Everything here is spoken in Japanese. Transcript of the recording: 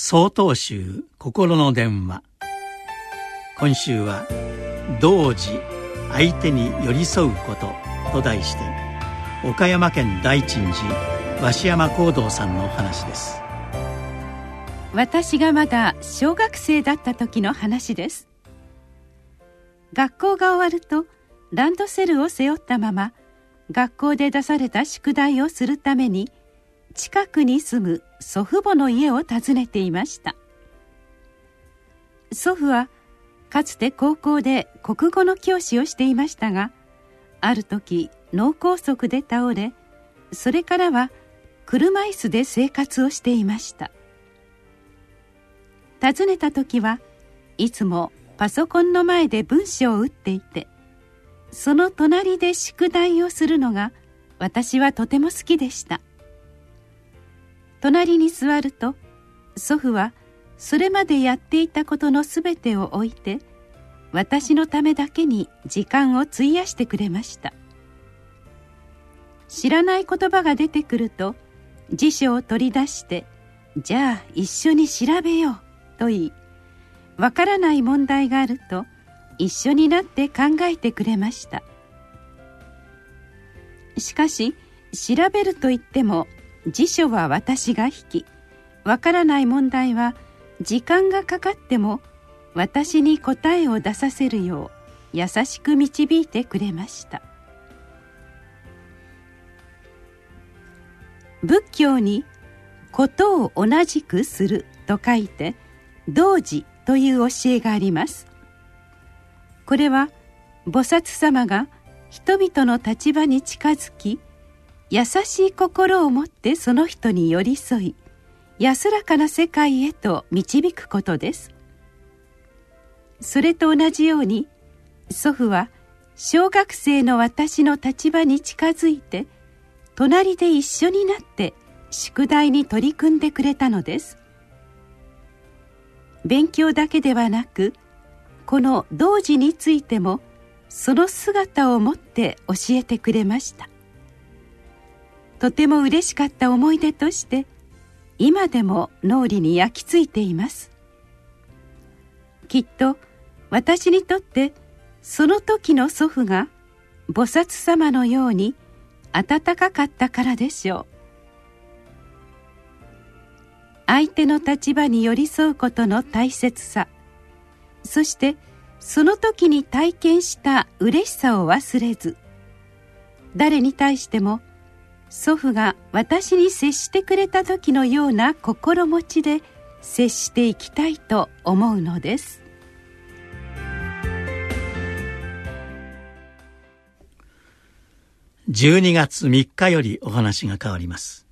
総統集心の電話。今週は「同時相手に寄り添うこと」と題して岡山県大鎮寺鷲山光道さんの話です。私がまだ小学生だった時の話です。学校が終わるとランドセルを背負ったまま学校で出された宿題をするために近くに住む祖父母の家を訪ねていました。祖父はかつて高校で国語の教師をしていましたがある時脳梗塞で倒れそれからは車椅子で生活をしていました。訪ねた時はいつもパソコンの前で文章を打っていてその隣で宿題をするのが私はとても好きでした。隣に座ると祖父はそれまでやっていたことのすべてを置いて私のためだけに時間を費やしてくれました。知らない言葉が出てくると辞書を取り出して「じゃあ一緒に調べよう」と言いわからない問題があると一緒になって考えてくれました。しかし調べると言っても辞書は私が引きわからない問題は時間がかかっても私に答えを出させるよう優しく導いてくれました。仏教に「ことを同じくする」と書いて「同時」という教えがあります。これは菩薩様が人々の立場に近づき優しい心を持ってその人に寄り添い安らかな世界へと導くことです。それと同じように祖父は小学生の私の立場に近づいて隣で一緒になって宿題に取り組んでくれたのです。勉強だけではなくこの童子についてもその姿を持って教えてくれました。とても嬉しかった思い出として今でも脳裏に焼き付いています。きっと私にとってその時の祖父が菩薩様のように温かかったからでしょう。相手の立場に寄り添うことの大切さそしてその時に体験した嬉しさを忘れず誰に対しても祖父が私に接してくれた時のような心持ちで接していきたいと思うのです。12月3日よりお話が変わります。